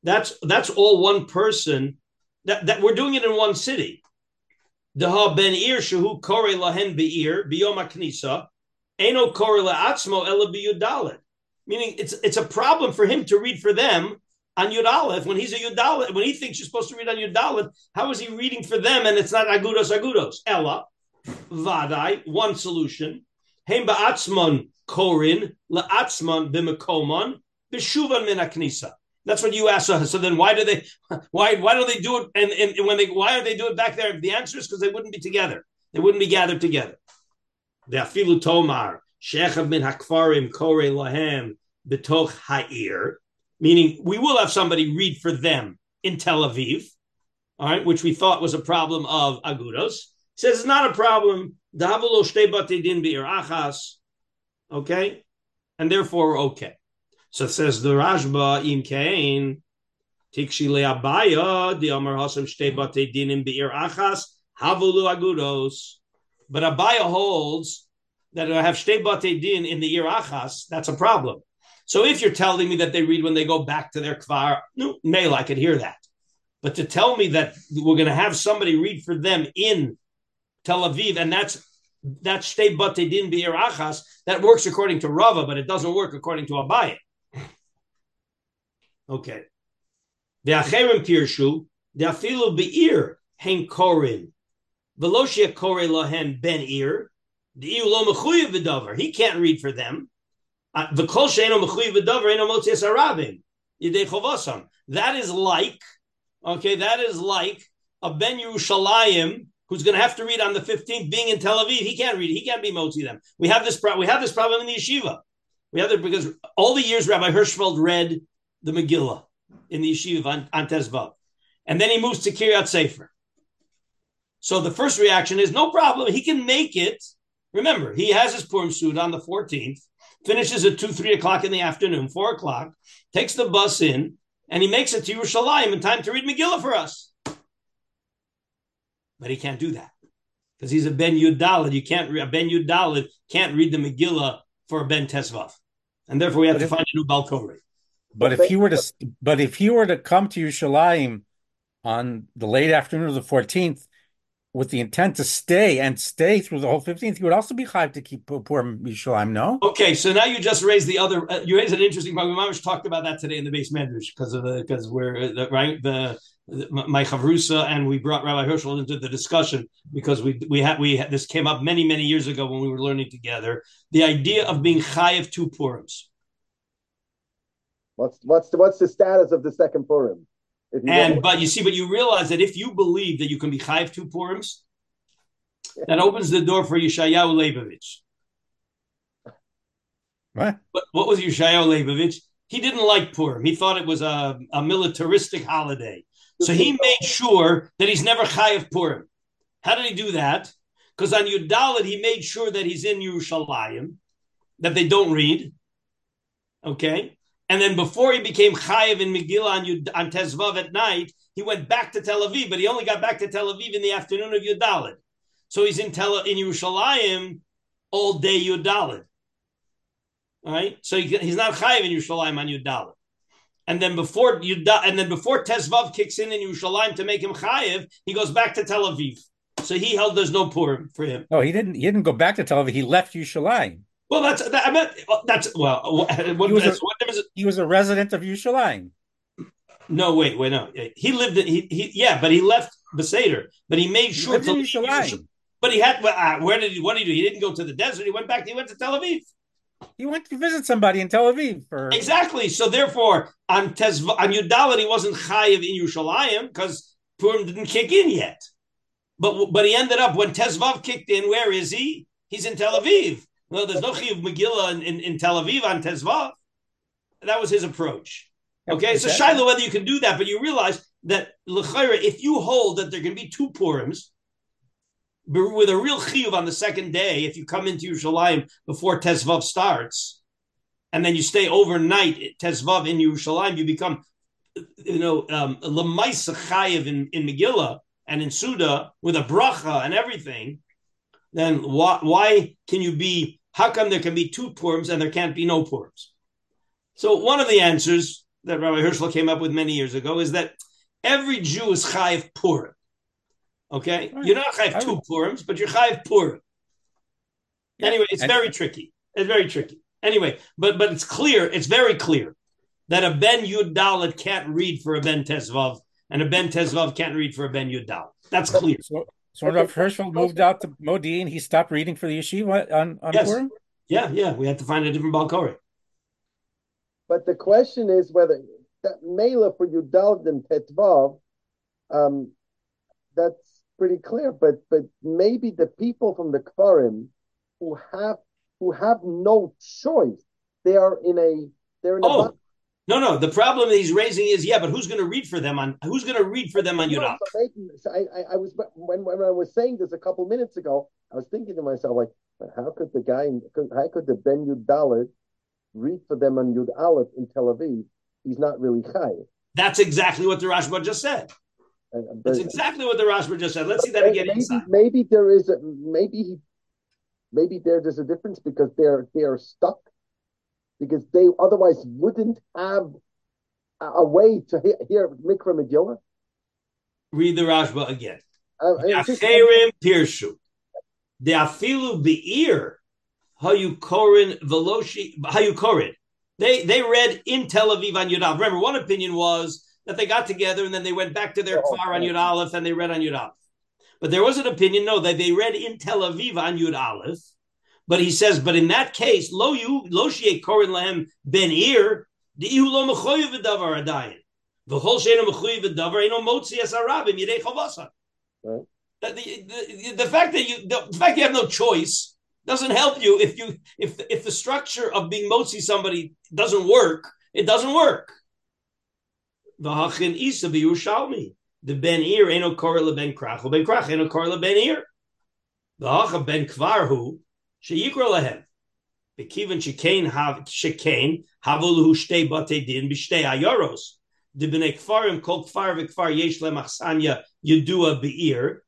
That's that's all one person. That, that we're doing it in one city. Daha ben ir shehu kore lahen be'ir biyom knisa. Eno kore la'atzmo ela biyud dalid. Meaning it's it's a problem for him to read for them on Yud when he's a Yud when he thinks you're supposed to read on Yud how is he reading for them and it's not Agudos Agudos? Ella, Vadai, one solution. Hem ba'atzmon korin, la'atzmon b'mekomon, min. That's what you asked. So then why do they why why do they do it and, and when they why do they do it back there? The answer is because they wouldn't be together. They wouldn't be gathered together. The afilu tomar, shechav min hakfarim kore lahem betoch ha'ir meaning we will have somebody read for them in Tel Aviv, all right, which we thought was a problem of Agudos. Says it's not a problem. Davalo shtei batei din be'ir achas, okay, and therefore okay. So it says the Rashba im kain tikshi le'abaya the Amar Hasam shtei batei din in be'ir achas havulu Agudos, but Abaya holds that I have shtei batei din in the ir achas. That's a problem. So if you're telling me that they read when they go back to their kvar, no, mail, I could hear that. But to tell me that we're going to have somebody read for them in Tel Aviv, and that's that's shtei batei din be'ir achas, that works according to Rava, but it doesn't work according to Abaye. Okay. The acherim pirshu the afilu be'ir hen korin veloshia kore lahen ben ir the iu lo mechuyev v'davar. He can't read for them. Uh, V'kol she'eno mechuyev v'davar eno motzias harabim yidei chovosam. That is like, okay, that is like a Ben Yerushalayim who's going to have to read on the 15th being in Tel Aviv. He can't read. He can't be motzi them. We have this problem. We have this problem in the yeshiva. We have it because all the years Rabbi Hirschfeld read the Megillah in the yeshiva on, on Tezvav. And then he moves to Kiryat Sefer. So the first reaction is no problem. He can make it. Remember, he has his Purim suit on the 14th, finishes at 2, 3 o'clock in the afternoon, 4 o'clock, takes the bus in, and he makes it to Yerushalayim in time to read Megillah for us. But he can't do that because he's a Ben Yudalid. You can't a Ben Yudalid can't read the Megillah for a Ben Tesvav, and therefore we have But to if- find a new Balkori. But if he were to, but if he were to come to Yerushalayim on the late afternoon of the 14th with the intent to stay and stay through the whole 15th, he would also be chayiv to keep poor Yerushalayim. No, Okay, so now you just raised the other. Uh, you raised an interesting point. We might talked about that today in the base medrash because of the because we're uh, the, right the, the my chavrusa and we brought Rabbi Hershel into the discussion because we we had we had, this came up many many years ago when we were learning together. The idea of being chayiv two Purims. What's what's the what's the status of the second Purim? If you And but you see, but you realize that if you believe that you can be chayiv two Purims, that opens the door for Yeshayahu Leibowitz. what? But what was Yeshayahu Leibowitz? He didn't like Purim. He thought it was a, a militaristic holiday. So he made sure that he's never chayiv Purim. How did he do that? because on Yudalit he made sure that he's in Yerushalayim, that they don't read. Okay, and then before he became chayiv in Megillah on, Yud, on Tezvav at night, he went back to Tel Aviv, but he only got back to Tel Aviv in the afternoon of Yudalit. So he's in Tel in Yerushalayim all day Yudalit. All right, so he, he's not chayiv in Yerushalayim on Yudalit. And then before Yudah, and then before Tezvav kicks in in Yerushalayim to make him chayiv, he goes back to Tel Aviv. So he held there's no Purim for him. No, he didn't. He didn't go back to Tel Aviv. He left Yerushalayim. Well, that's that, I meant that's well. What, he, was a, what he was a resident of Yerushalayim. No, wait, wait, no. He lived. In, he, he yeah, but he left Beseder, but he made sure he to leave Yerushalayim. But he had. Uh, where did he? What did he do? He didn't go to the desert. He went back. He went to Tel Aviv. He went to visit somebody in Tel Aviv for exactly. So therefore, on Tezv on Yudalit, he wasn't chayiv in Yerushalayim because Purim didn't kick in yet. But but he ended up when Tezvav kicked in. Where is he? He's in Tel Aviv. No, there's no Chiyuv Megillah in, in, in, Tel Aviv on Tezvav. That was his approach. Okay, so Shiloh, whether you can do that, but you realize that L'chaira, if you hold that there can be two Purims with a real Chiyuv on the second day, if you come into Yerushalayim before Tezvav starts, and then you stay overnight at Tezvav in Yerushalayim, you become, you know, um, Lamaisa Chayiv in, in Megillah and in Suda with a bracha and everything, then why, why can you be how come there can be two Purims and there can't be no Purims? So one of the answers that Rabbi Hershel came up with many years ago is that every Jew is Chayiv Purim. Okay? Right. You're not Chayiv two Purims, but you're Chayiv Purim. Yeah. Anyway, it's very tricky. It's very tricky. Anyway, but but it's clear, it's very clear that a Ben Yud Dalet can't read for a Ben Tezvav, and a Ben Tezvav can't read for a Ben Yud Dalet. That's clear. So, Sort of Hirschfeld moved out to Modi'in. He stopped reading for the yeshiva on, on yes. Purim? Yeah, yeah. We had to find a different Balkori. But the question is whether that Mela for Yudal and Tetvav, um, that's pretty clear. But but maybe the people from the Kfarim who have who have no choice, they are in a they're in oh. No, no. The problem he's raising is yeah, but who's going to read for them on who's going to read for them on Yudal? So I, I, was when when I was saying this a couple minutes ago, I was thinking to myself like, how could the guy, how could the Ben Yud read for them on Yud Aleph in Tel Aviv? He's not really high. That's exactly what the Rashba just said. Uh, That's exactly what the Rashba just said. Let's see that again. Maybe, maybe there is a maybe maybe there, there's a difference because they're they're stuck because they otherwise wouldn't have a, a way to hear, hear Mikra Megillah. Read the Rashba again. Uh, uh, Acherim pirshu. The afilu beir hayu korin veloshi hayu korin. They they read in Tel Aviv on Yud Remember, one opinion was that they got together and then they went back to their oh, on Yud Aleph and they read on Yud But there was an opinion, no, that they read in Tel Aviv on Yud Aleph but he says, but in that case, lo you lo korin lahem ben ir ihu lo mechoyev v'davar adayin v'chol sheinu mechoyev v'davar eno motzi es arabim yidei chavasa. The, the, the fact that you the fact you have no choice doesn't help you if you if if the structure of being motzi somebody doesn't work. It doesn't work. V'hachin isa b'Yerushalmi. The ben ir eno korel ben krach ben krach eno korel ben ir. The hacha ben kvarhu sheyikra lahem. Bekivan shekain have shekain havolu shtei bate din b'shtei ayoros. The b'nei kfarim kol kfar v'kfar yesh lemachsanya yedua be'ir.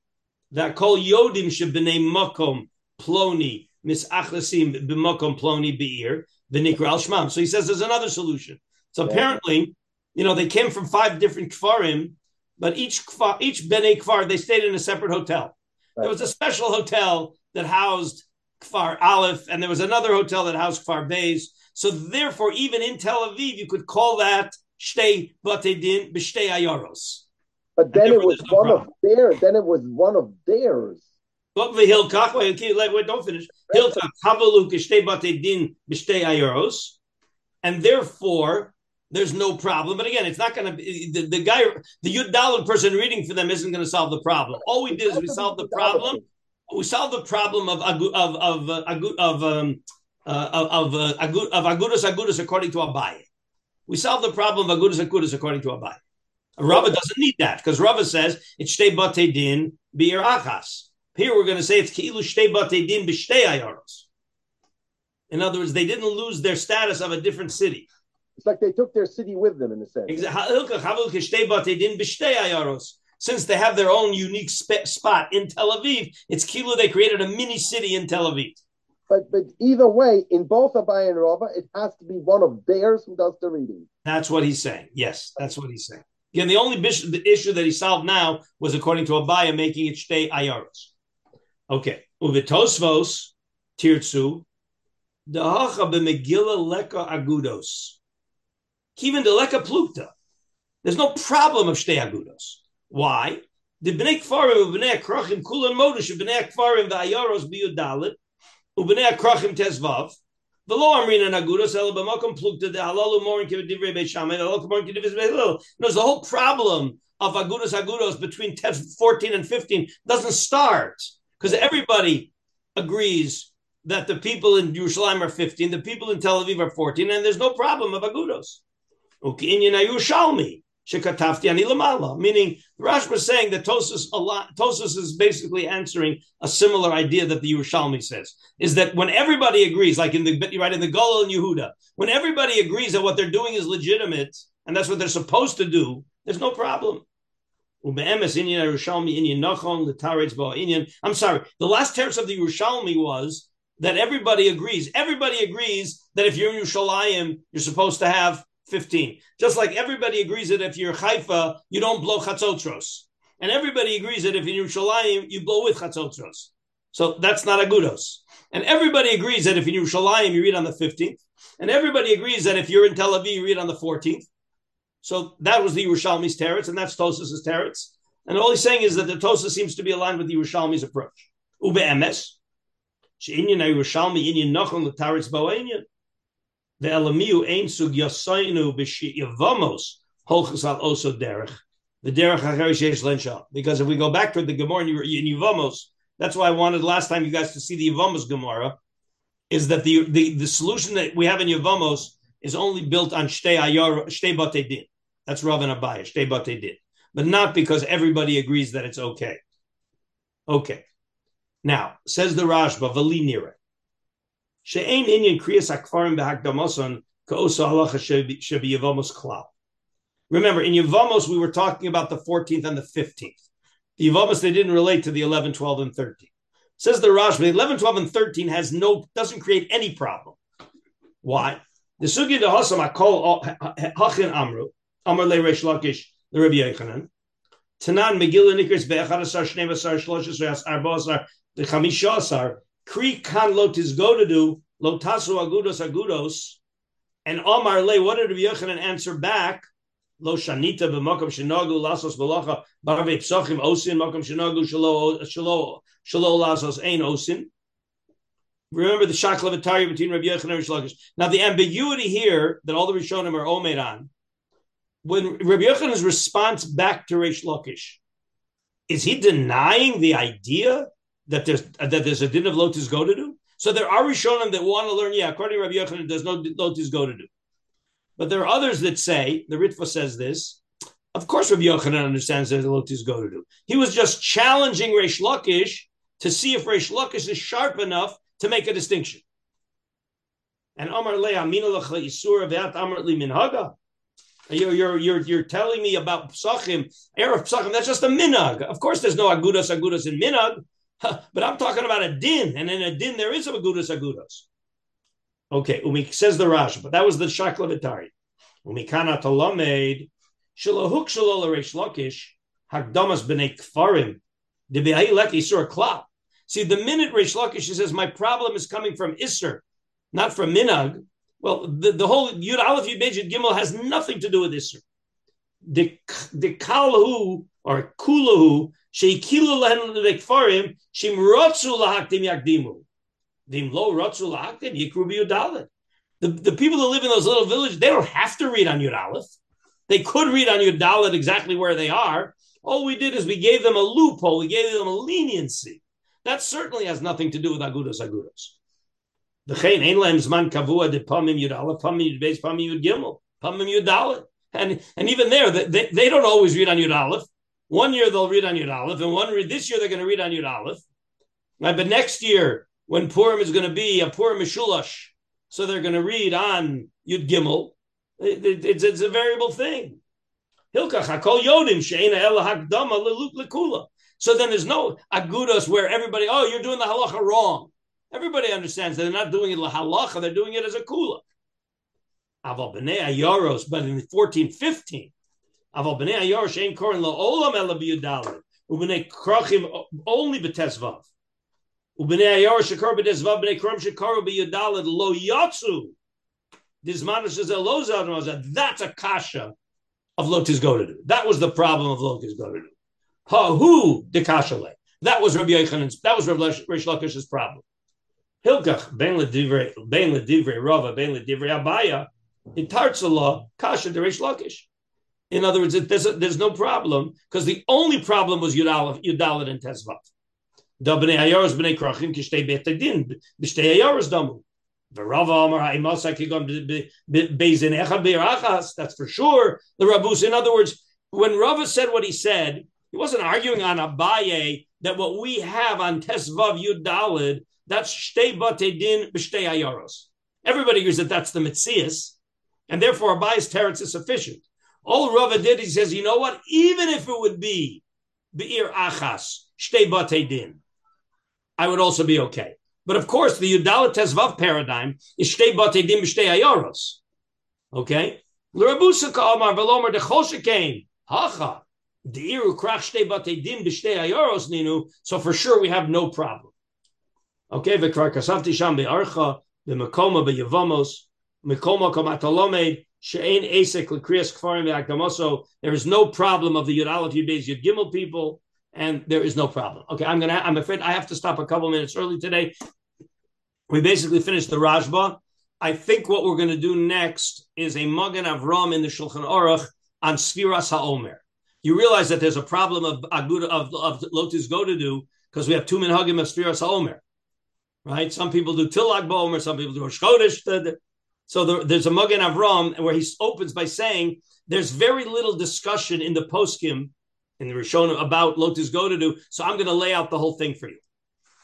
That kol yodim sheb'nei makom ploni misachlasim b'makom ploni be'ir v'nikra al shmam. So he says there's another solution. So apparently, you know, they came from five different kfarim, but each kfar, each b'nei kfar, they stayed in a separate hotel. There was a special hotel that housed Kfar Aleph, and there was another hotel that housed Kfar Beis. So therefore, even in Tel Aviv, you could call that Shtei Batedin B'Shtei Ayoros. But then it was no one problem. of theirs. Then it was one of theirs. But the Hilkach, wait, wait, don't finish. Hilkach, Havaluk, Shtei Batedin B'Shtei Ayoros. And therefore, there's no problem. But again, it's not going to be the, the guy, the Yud person reading for them isn't going to solve the problem. All we did is we solved the problem we solve the problem of of of uh, of um, uh, of uh, of agudas agudas according to Abaye. We solve the problem of agudas agudas according to Abaye. Rava doesn't need that because Rava says it's shtei bate din bir achas. Here we're going to say it's ki'ilu shtei bate din b'shtei ayaros. In other words, they didn't lose their status of a different city. It's like they took their city with them in a sense. Since they have their own unique sp- spot in Tel Aviv, it's Kilu they created a mini city in Tel Aviv. But but either way, in both Abaye and Rava, it has to be one of theirs who does the reading. That's what he's saying. Yes, that's what he's saying. Again, the only bis- the issue that he solved now was according to Abaya, making it stay ayaros. Okay. Uvitosvos, tirtsu, dahacha b'megillah leka agudos. Kivin de leka plukta. There's no problem of shtei agudos. Why? The bnei kfarim ubnei krachim kulan modush ubnei kfarim v'ayaros biyudalit ubnei krachim tezvav. V'lo amrina nagudos el b'makom plukta the halalu morin kivdivrei beishamay halalu morin kivdivrei beilil. There's the whole problem of agudos agudos between 14 and 15 doesn't start because everybody agrees that the people in Yerushalayim are 15, the people in Tel Aviv are 14, and there's no problem of agudos. Meaning, Rash was saying that Tosfos, Tosfos is basically answering a similar idea that the Yerushalmi says, is that when everybody agrees, like in the right in the Golel and Yehuda, when everybody agrees that what they're doing is legitimate and that's what they're supposed to do, there's no problem. I'm sorry. The last terrace of the Yerushalmi was that everybody agrees. Everybody agrees that if you're in Yerushalayim, you're supposed to have 15. Just like everybody agrees that if you're Haifa, you don't blow chatzotros. And everybody agrees that if you're Yerushalayim, you blow with chatzotros. So that's not agudos. And everybody agrees that if you're Yerushalayim, you read on the 15th. And everybody agrees that if you're in Tel Aviv, you read on the 14th. So that was the Yerushalmi's teretz, and that's Tosfos's teretz. And all he's saying is that the Tosa seems to be aligned with the Yerushalmi's approach. Ube emes, she'inyan Yerushalmi inyan nachon l'taretz bo'inyan. The elamiu ein sug yasainu b'shi'yavamos holchus al oso derech. The derech ha'cherish lensha. Because if we go back to the Gemara in Yavamos, that's why I wanted last time you guys to see the Yavamos Gemara, is that the, the, the solution that we have in Yavamos is only built on shtei ayar, shtei bate din. That's Rav and Abaya, shtei bate din. But not because everybody agrees that it's okay. Okay. Now, says the Rashba, Nira. She'ein inyan kriyas akfarim behakdamoson ka'osa halacha shebi yavamos klal. Remember, in Yavamos, we were talking about the 14th and the 15th. The Yavamos, they didn't relate to the 11, 12, and 13. Says the Rashba, 11, 12, and 13 has no, doesn't create any problem. Why? The sugi de hasam akol hachin amru, amr le resh lakish, the Rabbi Yochanan. Tanan Megillah Nikris be'echad asar shnei asar shlosh asar arba asar asar kri kan lo tizgo to do lo agudos agudos and Omar le what did Rabbi Yochanan answer back? Lo shanita b'makom shenagu lasos b'lacha barve psochim osin makom shenagu shalo shalo shalo lasos ein osin. Remember the shakla between Rabbi Yochanan and Rish Now the ambiguity here that all the Rishonim are omed on when Rabbi Yochanan's response back to Reish Lakish, is he denying the idea that there's uh, that there's a din of lo sisgodedu? So there are Rishonim that want to learn, yeah, according to Rabbi Yochanan, there's no lo sisgodedu. But there are others that say, the Ritva says this, of course Rabbi Yochanan understands there's a lo sisgodedu. He was just challenging Reish Lakish to see if Reish Lakish is sharp enough to make a distinction. And Amar Le Amina Isura Ve'at Amar Li Minhaga. You're, you're, you're, you're telling me about psachim, erev psachim. That's just a minag. Of course, there's no agudas agudas in minag, but I'm talking about a din, and in a din there is a agudas agudas. Okay, umi says the Rashi, but that was the shakla v'tarya. Umi kana tolamed shalahuk shalol reish lakish hagdamas b'nei kfarim debiahi leki sur klap. See, the minute Reish Lakish says my problem is coming from Isser, not from minag. Well, the, the whole Yud Aleph Yud Bejid Gimel has nothing to do with this. The the kalahu or kulahu The, the people that live in those little villages, they don't have to read on Yud Aleph. They could read on Yud exactly where they are. All we did is we gave them a loophole. We gave them a leniency. That certainly has nothing to do with Agudas Agudas. Yud aleph, pamim yud beis, pamim yud gimel, pamim yud. And and even there, they, they don't always read on yud aleph. One year they'll read on yud aleph, and one this year they're going to read on yud aleph. Right, but next year when Purim is going to be a Purim Mishulash, so they're going to read on Yud Gimel. It, it, it's, it's a variable thing. Hilkach hakol yodim she'ena ela hakdama lekula. So then there's no agudas where everybody, oh, you're doing the halacha wrong. Everybody understands that they're not doing it la halacha, they're doing it as a kula. Aval b'nei but in 1415, aval b'nei ayaros ain't korin la'olam ela b'yudalid. Ubnei krachim only b'tesvav. Ubnei ayaros shekar b'tesvav b'nei kram shekar b'yudalid lo yatsu. Dismanish is a lozad That's a kasha of Lotus Godaду. That was the problem of Lo Sisgodedu. Ha who the kashale. That was Rabbi Yochanan's. That was Rabbi Reish Lakish's problem. Hilkach ben ledivrei ben ledivrei Rava ben ledivrei Abaya. In Tartzala kasha the Reish Lakish. In other words, there's, a, there's no problem because the only problem was Yudalit, and Tesvav. Betadin. That's for sure. The Rabus. In other words, when Rava said what he said, he wasn't arguing on Abaye that what we have on Tesvav Yud Dalid, that's Shtei Batedin B'Shtei Ayaros. Everybody agrees that that's the Mitzias, and therefore Abaye's teretz is sufficient. All Rava did, he says, you know what? Even if it would be Be'ir Achas, Shtei Batedin, I would also be okay. But of course, the Yudalit Tezvav paradigm is Shtei Batedim Shtei Ayoros. Okay? L'Rabusa Ka'amar Velomer Dechol came. Hacha. Deiru Krach Shtei Batedim B'Shtei Ayoros Ninu. So for sure we have no problem. Okay? V'krar Kasavti Sham Be'archa B'Mekoma Be'Yavamos Mekoma Komatalomed She'ein Esek L'Kriyas Kfarim Ve'Akdamoso There is no problem of the Yudalit Yudbeis Yud Gimel people and there is no problem. Okay, I'm gonna. I'm afraid I have to stop a couple minutes early today. We basically finished the Rashba. I think what we're going to do next is a Magen Avram in the Shulchan Aruch on Sfiras HaOmer. You realize that there's a problem of Aguda of, of Lo Sisgodedu because we have two minhagim of Sfiras HaOmer, right? Some people do Tilag Bomer, some people do Shkodesh. So there, there's a Magen Avram where he opens by saying there's very little discussion in the poskim in the Rishon about Lo Sisgodedu. So I'm going to lay out the whole thing for you.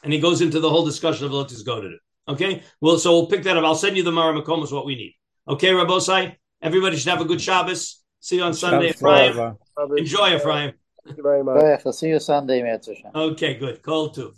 And he goes into the whole discussion of Lo Sisgodedu. Okay. Well, so we'll pick that up. I'll send you the Mareh Mekomos, what we need. Okay, Rabosai. Everybody should have a good Shabbos. See you on Sunday, Ephraim. Enjoy, Ephraim. Thank you very much. I'll See you Sunday, Okay, good. Call too.